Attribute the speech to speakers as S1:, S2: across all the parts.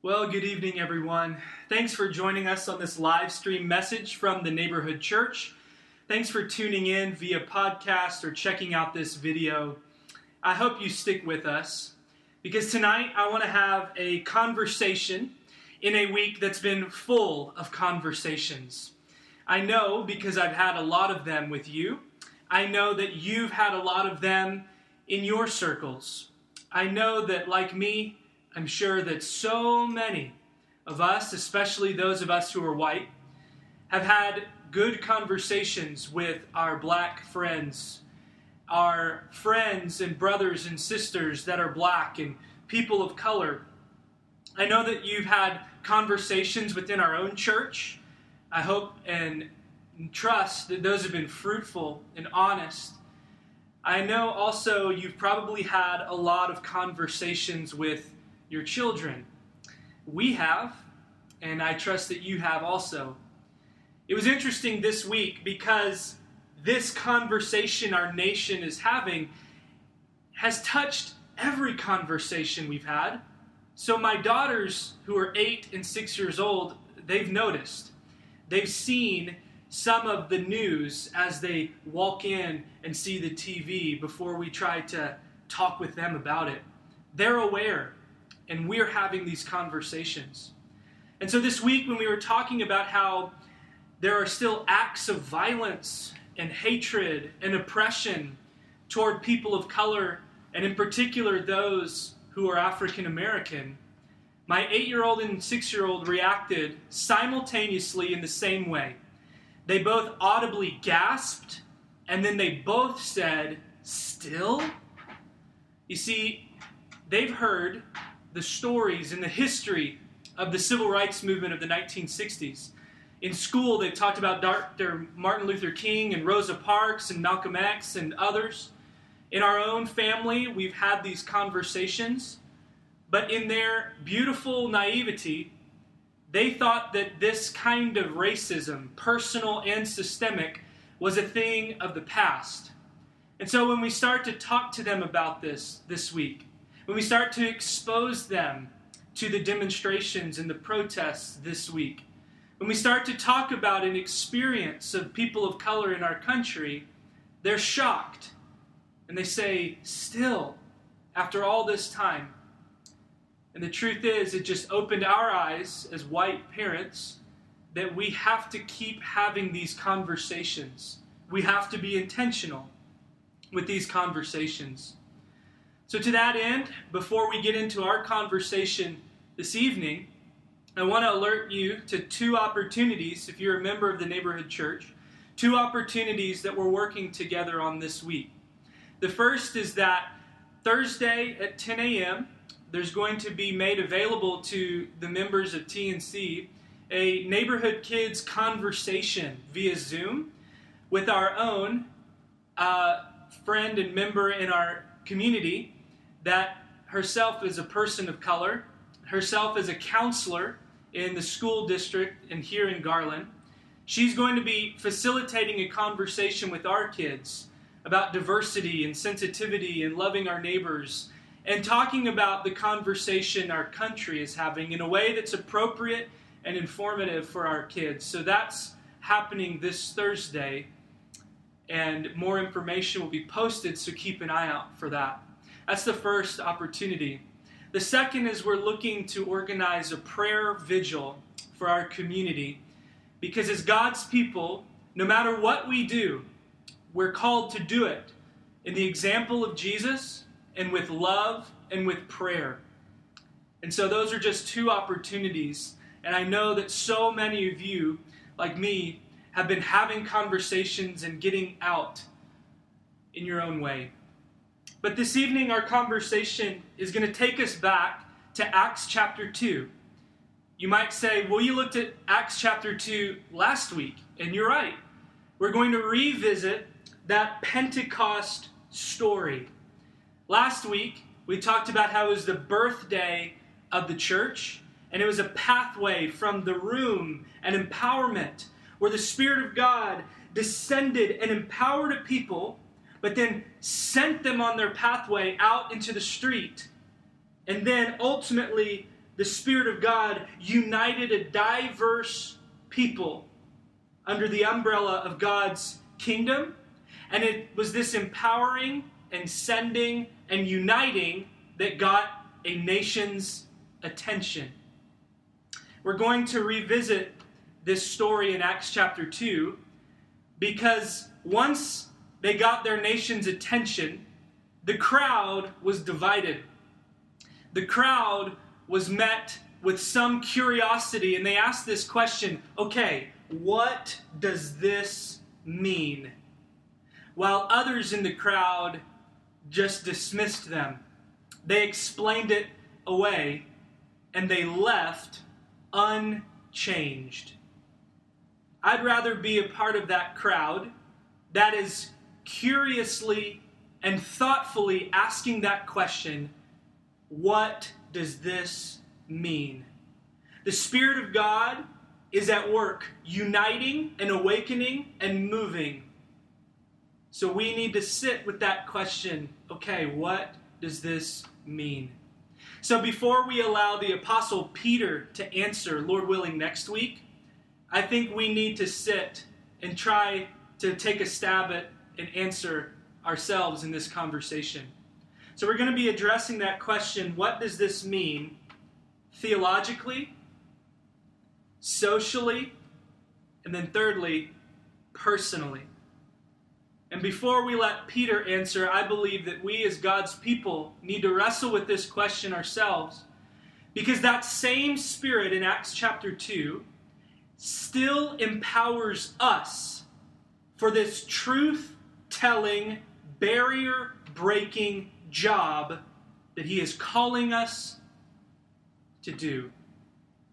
S1: Well, good evening, everyone. Thanks for joining us on this live stream message from the Neighborhood Church. Thanks for tuning in via podcast or checking out this video. I hope you stick with us because tonight I want to have a conversation in a week that's been full of conversations. I know because I've had a lot of them with you. I know that you've had a lot of them in your circles. I know that, like me, I'm sure that so many of us, especially those of us who are white, have had good conversations with our black friends, our friends and brothers and sisters that are black and people of color. I know that you've had conversations within our own church. I hope and trust that those have been fruitful and honest. I know also you've probably had a lot of conversations with your children. We have, and I trust that you have also. It was interesting this week because this conversation our nation is having has touched every conversation we've had. So, my daughters, who are eight and six years old, they've noticed. They've seen some of the news as they walk in and see the TV before we try to talk with them about it. They're aware and we're having these conversations. And so this week, when we were talking about how there are still acts of violence and hatred and oppression toward people of color, and in particular those who are African American, my eight year old and six year old reacted simultaneously in the same way. They both audibly gasped, and then they both said, Still? You see, they've heard the stories and the history of the civil rights movement of the 1960s. In school, they've talked about Dr. Martin Luther King and Rosa Parks and Malcolm X and others. In our own family, we've had these conversations, but in their beautiful naivety, they thought that this kind of racism, personal and systemic, was a thing of the past. And so when we start to talk to them about this this week, when we start to expose them to the demonstrations and the protests this week, when we start to talk about an experience of people of color in our country, they're shocked. And they say, Still, after all this time. And the truth is, it just opened our eyes as white parents that we have to keep having these conversations. We have to be intentional with these conversations. So, to that end, before we get into our conversation this evening, I want to alert you to two opportunities, if you're a member of the neighborhood church, two opportunities that we're working together on this week. The first is that Thursday at 10 a.m., there's going to be made available to the members of TNC a neighborhood kids conversation via Zoom with our own uh, friend and member in our community that herself is a person of color, herself is a counselor in the school district and here in Garland. She's going to be facilitating a conversation with our kids about diversity and sensitivity and loving our neighbors and talking about the conversation our country is having in a way that's appropriate and informative for our kids. So that's happening this Thursday, and more information will be posted, so keep an eye out for that. That's the first opportunity. The second is we're looking to organize a prayer vigil for our community because, as God's people, no matter what we do, we're called to do it in the example of Jesus and with love and with prayer. And so, those are just two opportunities. And I know that so many of you, like me, have been having conversations and getting out in your own way. But this evening, our conversation is going to take us back to Acts chapter 2. You might say, well, you looked at Acts chapter 2 last week, and you're right. We're going to revisit that Pentecost story. Last week, we talked about how it was the birthday of the church, and it was a pathway from the room and empowerment where the Spirit of God descended and empowered a people but then sent them on their pathway out into the street, and then ultimately the Spirit of God united a diverse people under the umbrella of God's kingdom. And it was this empowering and sending and uniting that got a nation's attention. We're going to revisit this story in Acts chapter 2 because once they got their nation's attention, the crowd was divided. The crowd was met with some curiosity and they asked this question okay, what does this mean? While others in the crowd just dismissed them, they explained it away and they left unchanged. I'd rather be a part of that crowd that is curiously and thoughtfully asking that question what does this mean? The Spirit of God is at work, uniting and awakening and moving. So we need to sit with that question okay, what does this mean? So before we allow the Apostle Peter to answer, Lord willing, next week, I think we need to sit and try to take a stab at and answer ourselves in this conversation. So we're going to be addressing that question what does this mean theologically, socially, and then thirdly, personally. And before we let Peter answer, I believe that we as God's people need to wrestle with this question ourselves. Because that same Spirit in Acts chapter 2 still empowers us for this truth telling, barrier breaking job that He is calling us to do.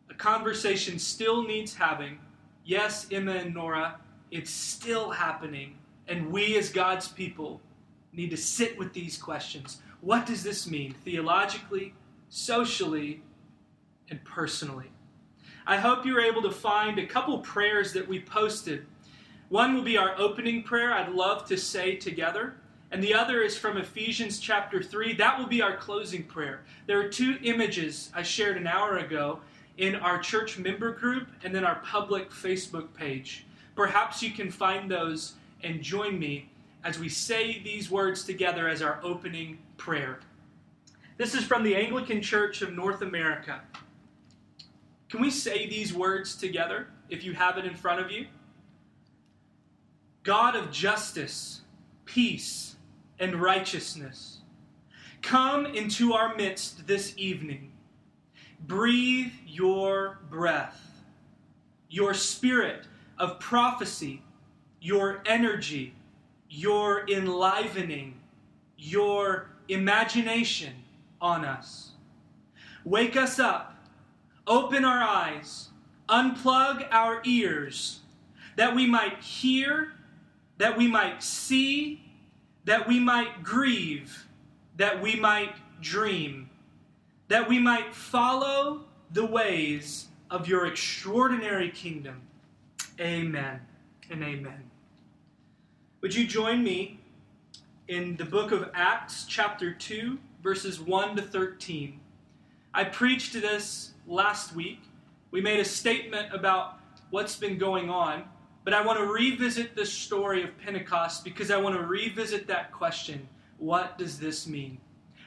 S1: A conversation still needs having. Yes, Emma and Nora, it's still happening. And we as God's people need to sit with these questions. What does this mean theologically, socially, and personally? I hope you're able to find a couple prayers that we posted. One will be our opening prayer, I'd love to say together. And the other is from Ephesians chapter 3. That will be our closing prayer. There are two images I shared an hour ago in our church member group and then our public Facebook page. Perhaps you can find those and join me as we say these words together as our opening prayer. This is from the Anglican Church of North America. Can we say these words together if you have it in front of you? God of justice, peace, and righteousness, come into our midst this evening. Breathe your breath, your spirit of prophecy your energy, your enlivening, your imagination on us. Wake us up, open our eyes, unplug our ears, that we might hear, that we might see, that we might grieve, that we might dream, that we might follow the ways of your extraordinary kingdom. Amen and amen. Would you join me in the book of Acts, chapter 2, verses 1 to 13? I preached this last week. We made a statement about what's been going on, but I want to revisit the story of Pentecost because I want to revisit that question what does this mean?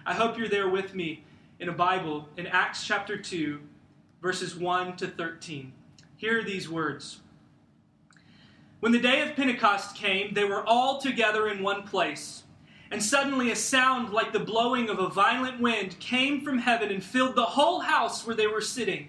S1: I hope you're there with me in a Bible in Acts chapter 2, verses 1 to 13. Hear these words. When the day of Pentecost came, they were all together in one place. And suddenly a sound like the blowing of a violent wind came from heaven and filled the whole house where they were sitting.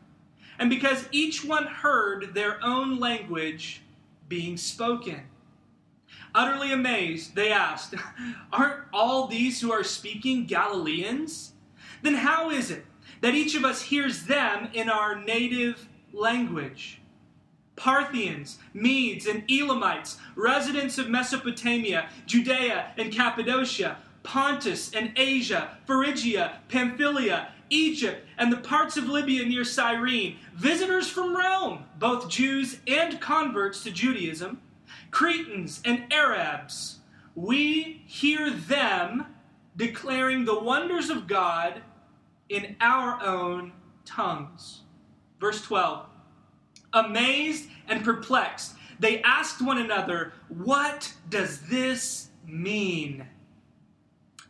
S1: And because each one heard their own language being spoken, utterly amazed, they asked, Aren't all these who are speaking Galileans? Then how is it that each of us hears them in our native language. Parthians, Medes, and Elamites, residents of Mesopotamia, Judea and Cappadocia, Pontus and Asia, Phrygia, Pamphylia, Egypt, and the parts of Libya near Cyrene, visitors from Rome, both Jews and converts to Judaism, Cretans and Arabs, we hear them declaring the wonders of God in our own tongues. Verse 12 Amazed and perplexed, they asked one another, What does this mean?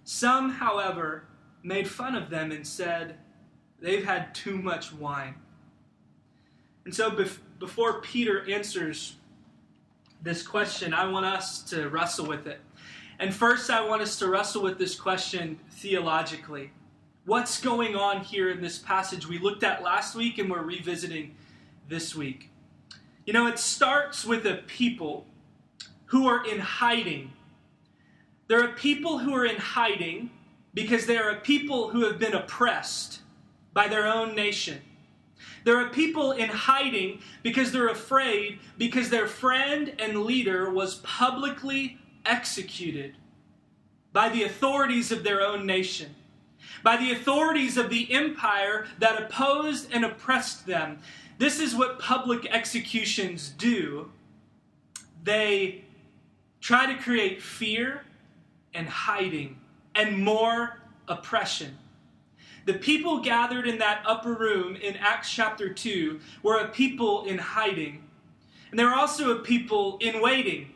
S1: Some, however, made fun of them and said, They've had too much wine. And so, bef- before Peter answers this question, I want us to wrestle with it. And first, I want us to wrestle with this question theologically. What's going on here in this passage we looked at last week and we're revisiting this week? You know, it starts with a people who are in hiding. There are people who are in hiding because there are people who have been oppressed by their own nation. There are people in hiding because they're afraid because their friend and leader was publicly executed by the authorities of their own nation, by the authorities of the empire that opposed and oppressed them. This is what public executions do. They try to create fear and hiding and more oppression. The people gathered in that upper room in Acts chapter 2 were a people in hiding. And they were also a people in waiting.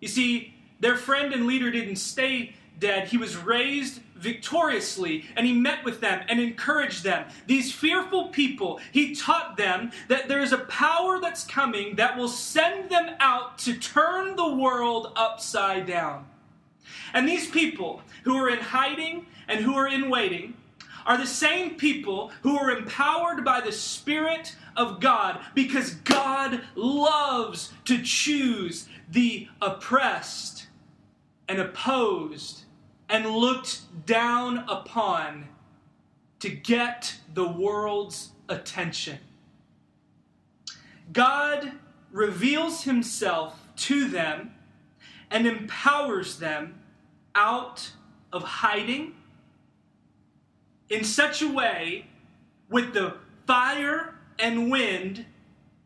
S1: You see, their friend and leader didn't stay dead, he was raised victoriously and he met with them and encouraged them. These fearful people, he taught them that there is a power that's coming that will send them out to turn the world upside down. And these people who are in hiding and who are in waiting are the same people who are empowered by the Spirit of God because God loves to choose the oppressed and opposed and looked down upon to get the world's attention. God reveals himself to them and empowers them out of hiding in such a way with the fire and wind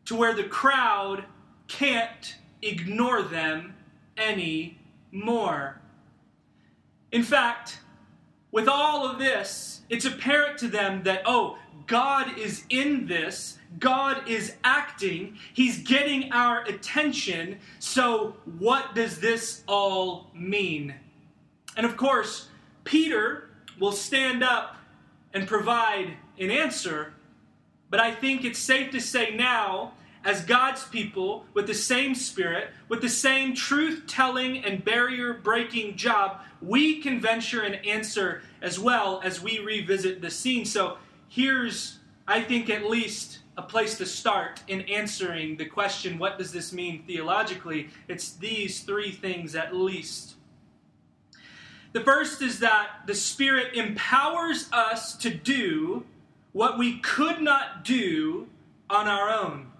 S1: to where the crowd can't ignore them anymore. In fact, with all of this, it's apparent to them that, oh, God is in this, God is acting, He's getting our attention. So, what does this all mean? And of course, Peter will stand up and provide an answer, but I think it's safe to say now, as God's people, with the same spirit, with the same truth telling and barrier breaking job, we can venture an answer as well as we revisit the scene. So here's, I think, at least a place to start in answering the question what does this mean theologically? It's these three things at least. The first is that the Spirit empowers us to do what we could not do on our own.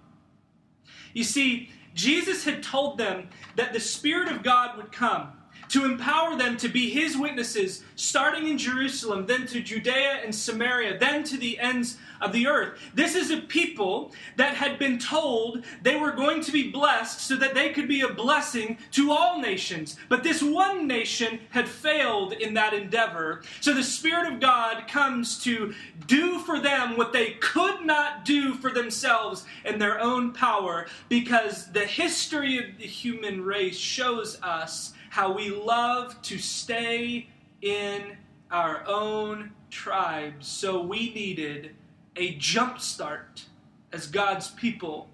S1: You see, Jesus had told them that the Spirit of God would come to empower them to be his witnesses, starting in Jerusalem, then to Judea and Samaria, then to the ends of the earth. This is a people that had been told they were going to be blessed so that they could be a blessing to all nations. But this one nation had failed in that endeavor. So the Spirit of God comes to do for them what they could not do for themselves in their own power because the history of the human race shows us how we love to stay in our own tribes. So we needed a jump start as God's people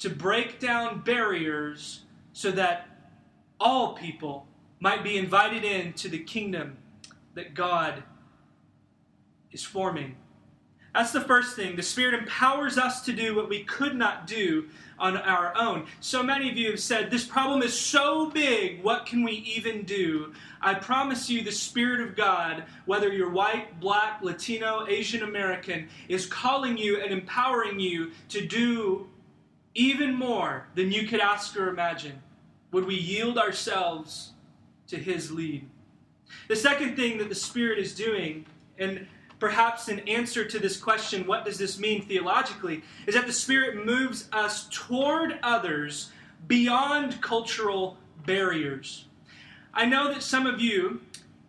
S1: to break down barriers so that all people might be invited into the kingdom that God is forming. That's the first thing. The Spirit empowers us to do what we could not do on our own. So many of you have said, This problem is so big, what can we even do? I promise you, the Spirit of God, whether you're white, black, Latino, Asian American, is calling you and empowering you to do even more than you could ask or imagine. Would we yield ourselves to His lead? The second thing that the Spirit is doing, and perhaps an answer to this question, what does this mean theologically, is that the Spirit moves us toward others beyond cultural barriers. I know that some of you,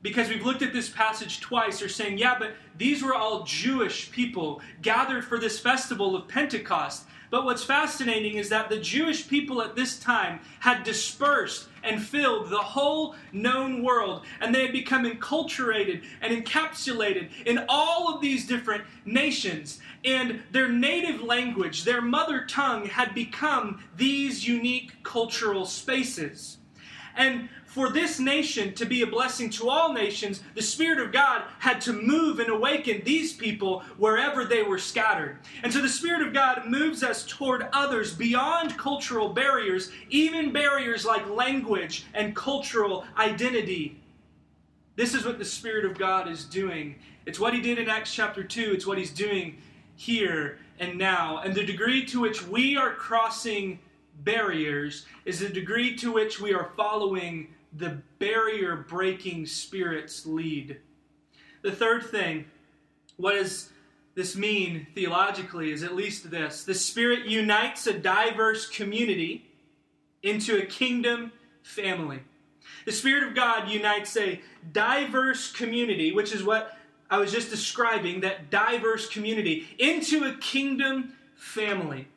S1: because we've looked at this passage twice, are saying, yeah, but these were all Jewish people gathered for this festival of Pentecost. But what's fascinating is that the Jewish people at this time had dispersed and filled the whole known world, and they had become enculturated and encapsulated in all of these different nations. And their native language, their mother tongue, had become these unique cultural spaces. And for this nation to be a blessing to all nations, the Spirit of God had to move and awaken these people wherever they were scattered. And so the Spirit of God moves us toward others beyond cultural barriers, even barriers like language and cultural identity. This is what the Spirit of God is doing. It's what He did in Acts chapter 2, it's what He's doing here and now. And the degree to which we are crossing barriers is the degree to which we are following the barrier breaking Spirit's lead. The third thing, what does this mean theologically, is at least this the Spirit unites a diverse community into a kingdom family. The Spirit of God unites a diverse community, which is what I was just describing, that diverse community, into a kingdom family.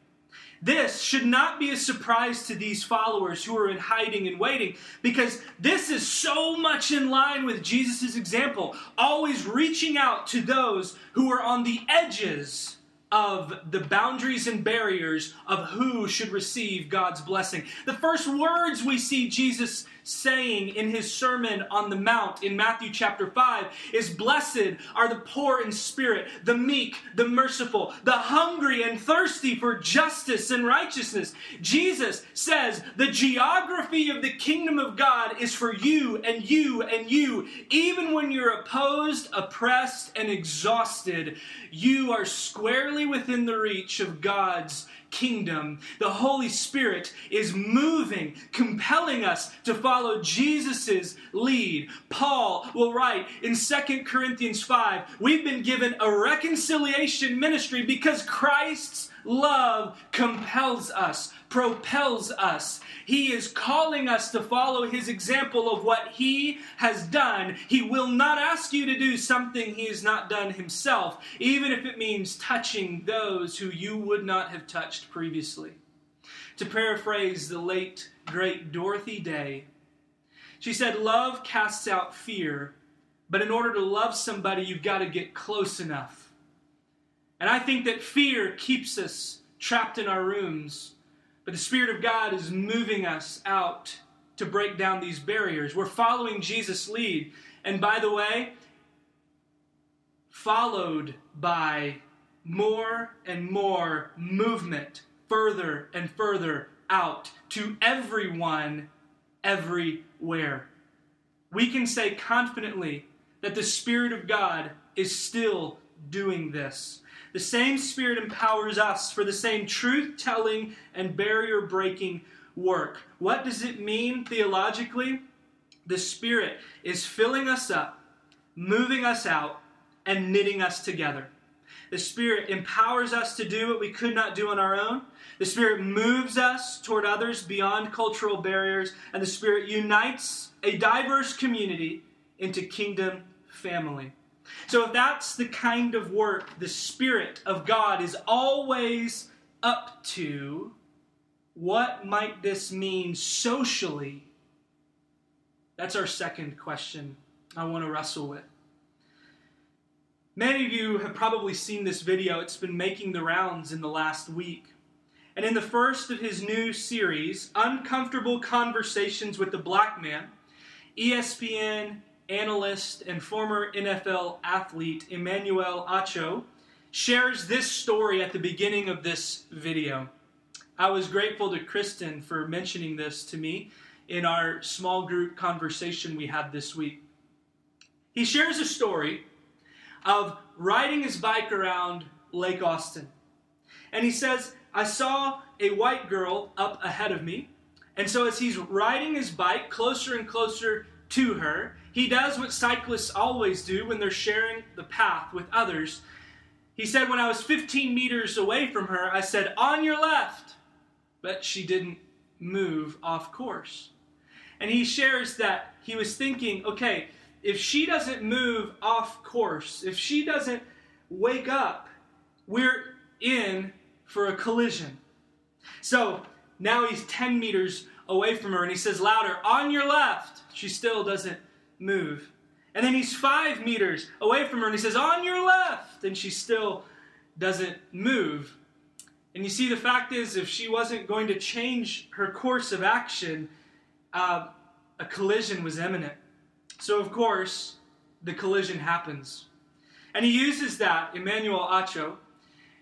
S1: This should not be a surprise to these followers who are in hiding and waiting because this is so much in line with Jesus' example, always reaching out to those who are on the edges of the boundaries and barriers of who should receive God's blessing. The first words we see Jesus saying in his Sermon on the Mount in Matthew chapter 5 is Blessed are the poor in spirit, the meek, the merciful, the hungry and thirsty for justice and righteousness. Jesus says the geography of the kingdom of God is for you and you and you. Even when you're opposed, oppressed, and exhausted, you are squarely within the reach of God's kingdom. The Holy Spirit is moving, compelling us to follow Jesus' lead. Paul will write in 2 Corinthians 5 We've been given a reconciliation ministry because Christ's love compels us, propels us. He is calling us to follow his example of what he has done. He will not ask you to do something he has not done himself, even if it means touching those who you would not have touched previously. To paraphrase the late, great Dorothy Day, she said, Love casts out fear, but in order to love somebody, you've got to get close enough. And I think that fear keeps us trapped in our rooms but the Spirit of God is moving us out to break down these barriers. We're following Jesus' lead. And by the way, followed by more and more movement further and further out to everyone, everywhere. We can say confidently that the Spirit of God is still doing this. The same Spirit empowers us for the same truth telling and barrier breaking work. What does it mean theologically? The Spirit is filling us up, moving us out, and knitting us together. The Spirit empowers us to do what we could not do on our own. The Spirit moves us toward others beyond cultural barriers, and the Spirit unites a diverse community into kingdom family. So, if that's the kind of work the Spirit of God is always up to, what might this mean socially? That's our second question I want to wrestle with. Many of you have probably seen this video. It's been making the rounds in the last week. And in the first of his new series, Uncomfortable Conversations with the Black Man, ESPN analyst and former NFL athlete Emmanuel Acho shares this story at the beginning of this video. I was grateful to Kristen for mentioning this to me in our small group conversation we had this week. He shares a story of riding his bike around Lake Austin. And he says, I saw a white girl up ahead of me. And so as he's riding his bike closer and closer to her, he does what cyclists always do when they're sharing the path with others. He said, When I was 15 meters away from her, I said, On your left. But she didn't move off course. And he shares that he was thinking, okay, if she doesn't move off course, if she doesn't wake up, we're in for a collision. So now he's 10 meters away from her and he says louder, On your left. She still doesn't move. And then he's five meters away from her and he says, On your left. And she still doesn't move. And you see, the fact is, if she wasn't going to change her course of action, uh, a collision was imminent. So, of course, the collision happens. And he uses that, Emmanuel Acho,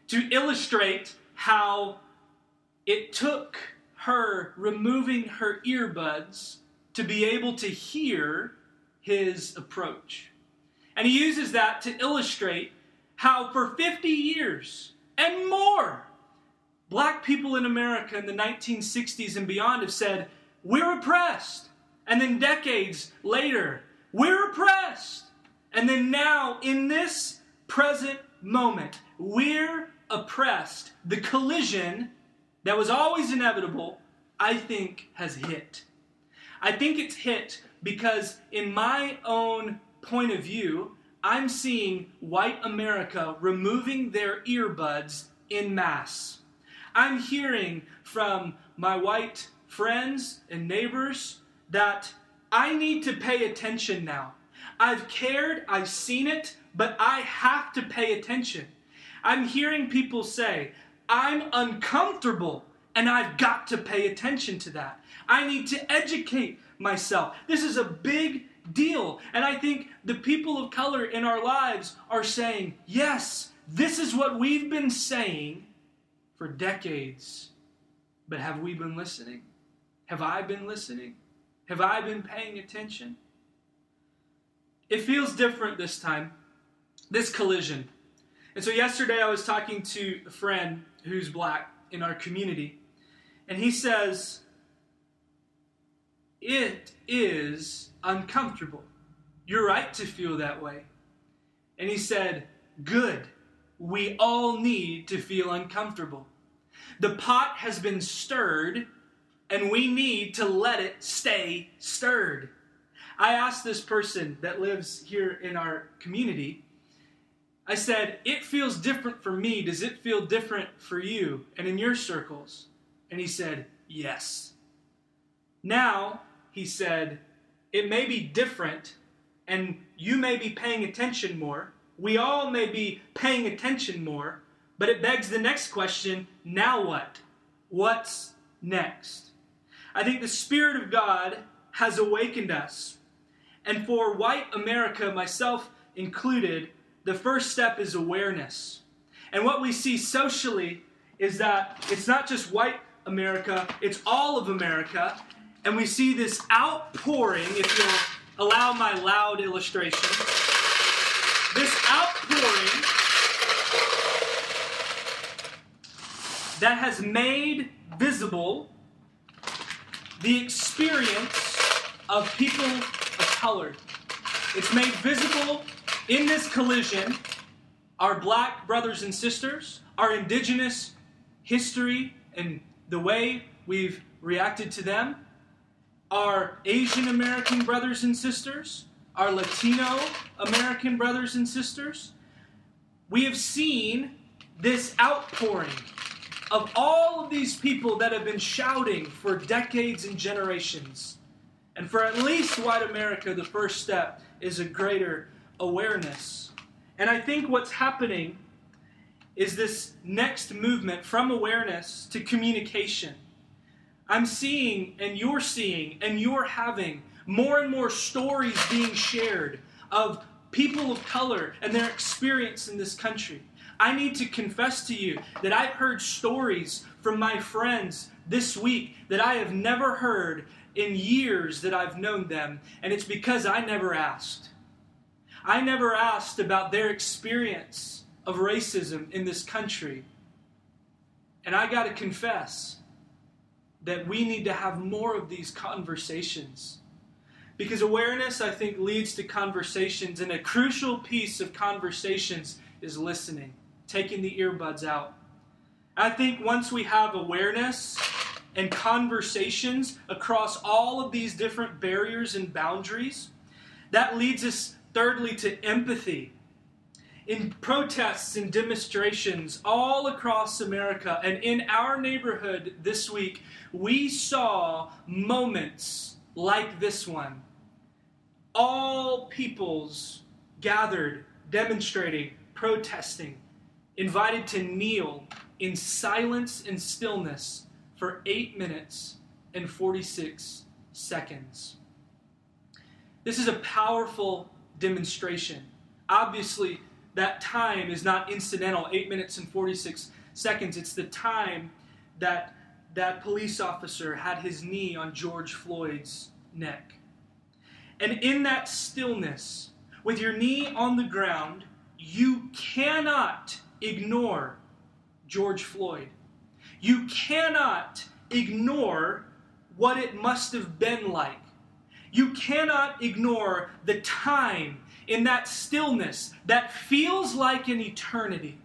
S1: to illustrate how it took her removing her earbuds to be able to hear his approach. And he uses that to illustrate how for 50 years and more, black people in America in the 1960s and beyond have said, We're oppressed. And then decades later, we're oppressed. And then now, in this present moment, we're oppressed. The collision that was always inevitable, I think, has hit. I think it's hit because, in my own point of view, I'm seeing white America removing their earbuds in mass. I'm hearing from my white friends and neighbors that I need to pay attention now. I've cared, I've seen it, but I have to pay attention. I'm hearing people say, I'm uncomfortable and I've got to pay attention to that. I need to educate myself. This is a big deal. And I think the people of color in our lives are saying, yes, this is what we've been saying for decades. But have we been listening? Have I been listening? Have I been paying attention? It feels different this time, this collision. And so yesterday I was talking to a friend who's black in our community, and he says, It is uncomfortable. You're right to feel that way. And he said, Good. We all need to feel uncomfortable. The pot has been stirred and we need to let it stay stirred. I asked this person that lives here in our community, I said, It feels different for me. Does it feel different for you and in your circles? And he said, Yes. Now, he said, It may be different, and you may be paying attention more. We all may be paying attention more, but it begs the next question now what? What's next? I think the Spirit of God has awakened us. And for white America, myself included, the first step is awareness. And what we see socially is that it's not just white America, it's all of America. And we see this outpouring, if you'll allow my loud illustration, this outpouring that has made visible the experience of people of color. It's made visible in this collision our black brothers and sisters, our indigenous history and the way we've reacted to them, our Asian American brothers and sisters, our Latino American brothers and sisters. We have seen this outpouring of all of these people that have been shouting for decades and generations. And for at least white America, the first step is a greater awareness. And I think what's happening is this next movement from awareness to communication. I'm seeing, and you're seeing, and you're having more and more stories being shared of people of color and their experience in this country I need to confess to you that I've heard stories from my friends this week that I have never heard in years that I've known them, and it's because I never asked. I never asked about their experience of racism in this country. And I got to confess that we need to have more of these conversations. Because awareness, I think, leads to conversations, and a crucial piece of conversations is listening, taking the earbuds out. I think once we have awareness and conversations across all of these different barriers and boundaries, that leads us, thirdly, to empathy. In protests and demonstrations all across America and in our neighborhood this week, we saw moments like this one. All peoples gathered, demonstrating, protesting, invited to kneel in silence and stillness for 8 minutes and 46 seconds. This is a powerful demonstration. Obviously, that time is not incidental 8 minutes and 46 seconds. It's the time that that police officer had his knee on George Floyd's neck. And in that stillness, with your knee on the ground, you cannot ignore George Floyd. You cannot ignore what it must have been like. You cannot ignore the time in that stillness that feels like an eternity.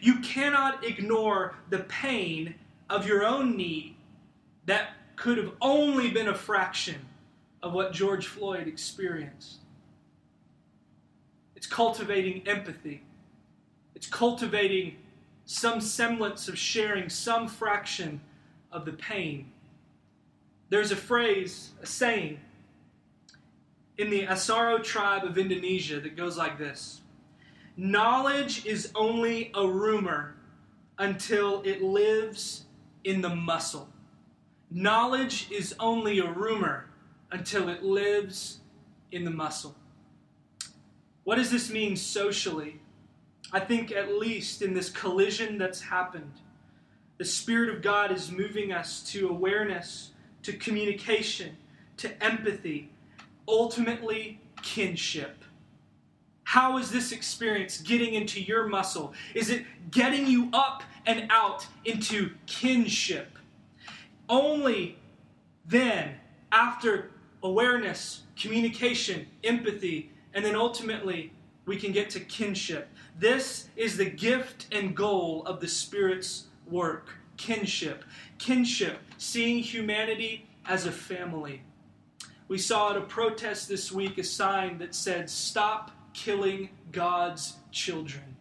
S1: You cannot ignore the pain of your own knee that could have only been a fraction of what George Floyd experienced. It's cultivating empathy. It's cultivating some semblance of sharing some fraction of the pain. There's a phrase, a saying, in the Asaro tribe of Indonesia that goes like this Knowledge is only a rumor until it lives in the muscle. Knowledge is only a rumor until it lives in the muscle. What does this mean socially? I think, at least in this collision that's happened, the Spirit of God is moving us to awareness, to communication, to empathy, ultimately, kinship. How is this experience getting into your muscle? Is it getting you up and out into kinship? Only then, after awareness, communication, empathy, and then ultimately we can get to kinship. This is the gift and goal of the Spirit's work kinship. Kinship, seeing humanity as a family. We saw at a protest this week a sign that said, Stop killing God's children.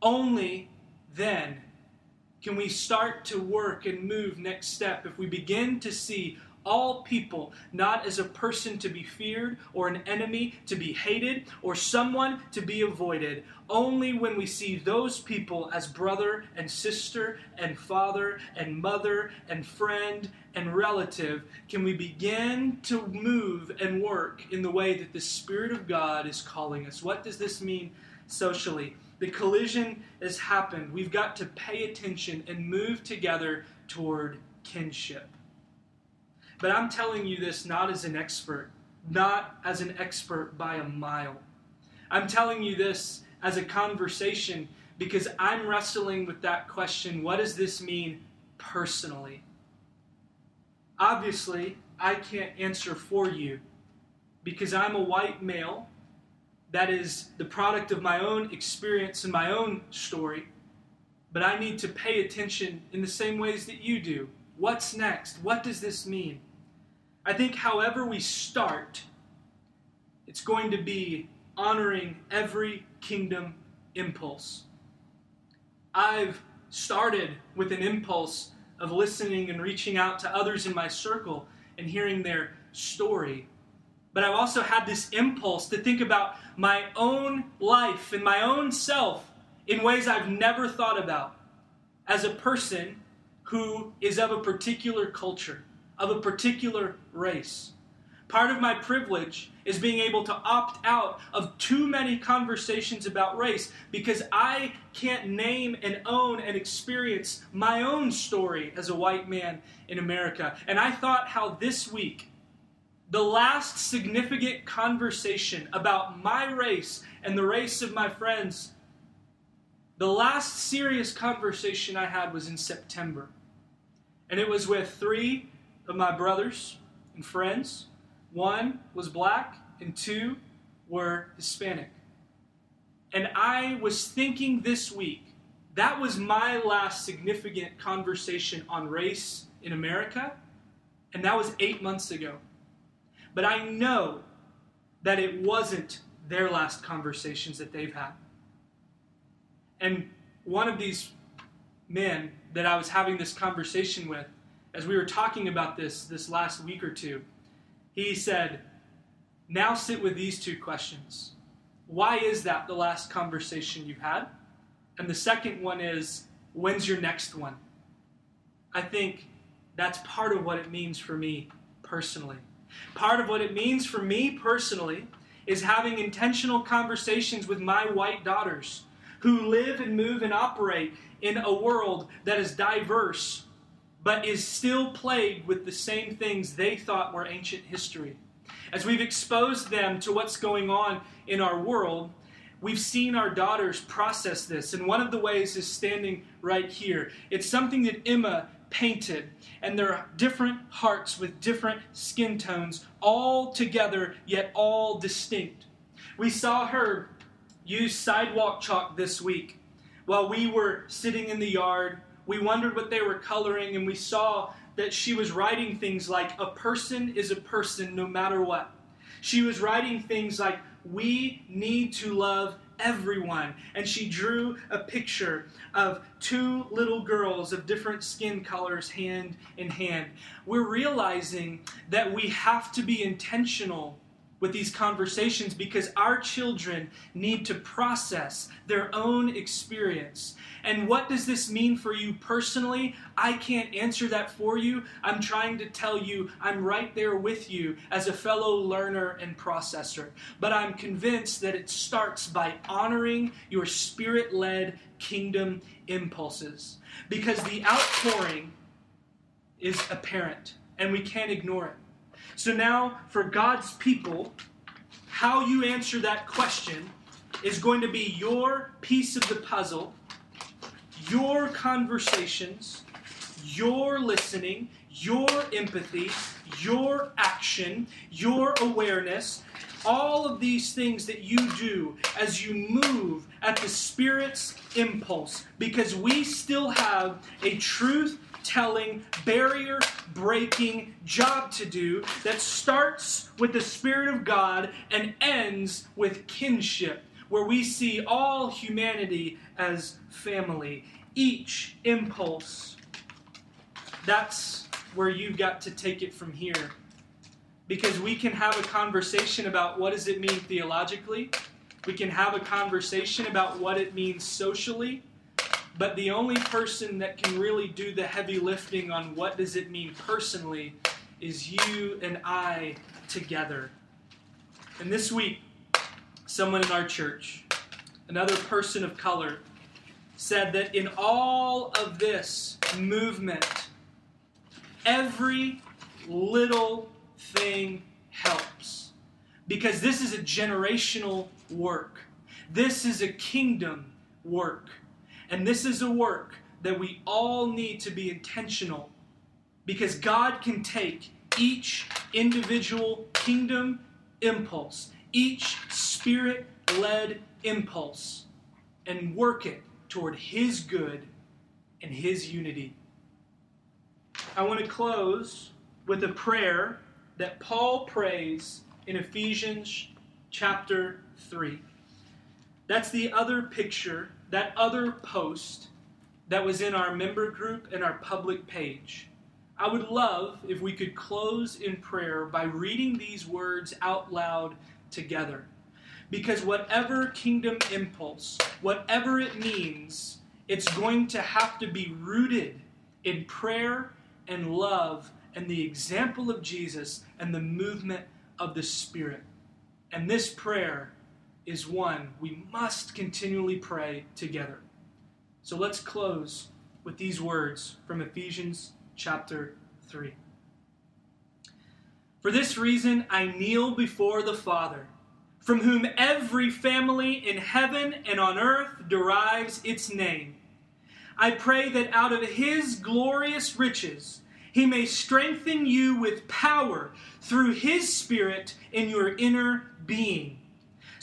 S1: Only then can we start to work and move next step if we begin to see all people, not as a person to be feared or an enemy to be hated or someone to be avoided. Only when we see those people as brother and sister and father and mother and friend and relative can we begin to move and work in the way that the Spirit of God is calling us. What does this mean socially? The collision has happened. We've got to pay attention and move together toward kinship. But I'm telling you this not as an expert, not as an expert by a mile. I'm telling you this as a conversation because I'm wrestling with that question what does this mean personally? Obviously, I can't answer for you because I'm a white male that is the product of my own experience and my own story. But I need to pay attention in the same ways that you do. What's next? What does this mean? I think, however, we start, it's going to be honoring every kingdom impulse. I've started with an impulse of listening and reaching out to others in my circle and hearing their story. But I've also had this impulse to think about my own life and my own self in ways I've never thought about as a person who is of a particular culture of a particular race. Part of my privilege is being able to opt out of too many conversations about race because I can't name and own and experience my own story as a white man in America. And I thought how this week, the last significant conversation about my race and the race of my friends, the last serious conversation I had was in September. And it was with three of my brothers and friends one was black, and two were Hispanic. And I was thinking this week, that was my last significant conversation on race in America, and that was eight months ago. But I know that it wasn't their last conversations that they've had. And one of these men that I was having this conversation with, as we were talking about this this last week or two, he said, Now sit with these two questions. Why is that the last conversation you've had? And the second one is, When's your next one? I think that's part of what it means for me personally. Part of what it means for me personally is having intentional conversations with my white daughters who live and move and operate in a world that is diverse but is still plagued with the same things they thought were ancient history. As we've exposed them to what's going on in our world, we've seen our daughters process this, and one of the ways is standing right here. It's something that Emma painted, and there are different hearts with different skin tones, all together, yet all distinct. We saw her use sidewalk chalk this week while we were sitting in the yard we wondered what they were coloring, and we saw that she was writing things like, A person is a person no matter what. She was writing things like, We need to love everyone. And she drew a picture of two little girls of different skin colors hand in hand. We're realizing that we have to be intentional with these conversations because our children need to process their own experience. And what does this mean for you personally? I can't answer that for you. I'm trying to tell you I'm right there with you as a fellow learner and processor. But I'm convinced that it starts by honoring your spirit led kingdom impulses because the outpouring is apparent and we can't ignore it. So now, for God's people, how you answer that question is going to be your piece of the puzzle, your conversations, your listening, your empathy, your action, your awareness, all of these things that you do as you move at the Spirit's impulse, because we still have a truth telling, barrier breaking job to do that starts with the Spirit of God and ends with kinship, where we see all humanity as family. Each impulse. That's where you've got to take it from here. Because we can have a conversation about what does it mean theologically. We can have a conversation about what it means socially but the only person that can really do the heavy lifting on what does it mean personally is you and I together. And this week, someone in our church, another person of color, said that in all of this movement, every little thing helps. Because this is a generational work. This is a kingdom work. And this is a work that we all need to be intentional because God can take each individual kingdom impulse, each spirit led impulse, and work it toward His good and His unity. I want to close with a prayer that Paul prays in Ephesians chapter 3. That's the other picture that other post that was in our member group and our public page. I would love if we could close in prayer by reading these words out loud together. Because whatever kingdom impulse, whatever it means, it's going to have to be rooted in prayer and love and the example of Jesus and the movement of the Spirit. And this prayer is one we must continually pray together. So let's close with these words from Ephesians chapter 3. For this reason, I kneel before the Father, from whom every family in heaven and on earth derives its name. I pray that out of his glorious riches, he may strengthen you with power through his Spirit in your inner being,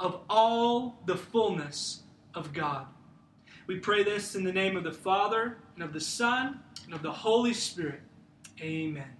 S1: of all the fullness of God. We pray this in the name of the Father, and of the Son, and of the Holy Spirit. Amen.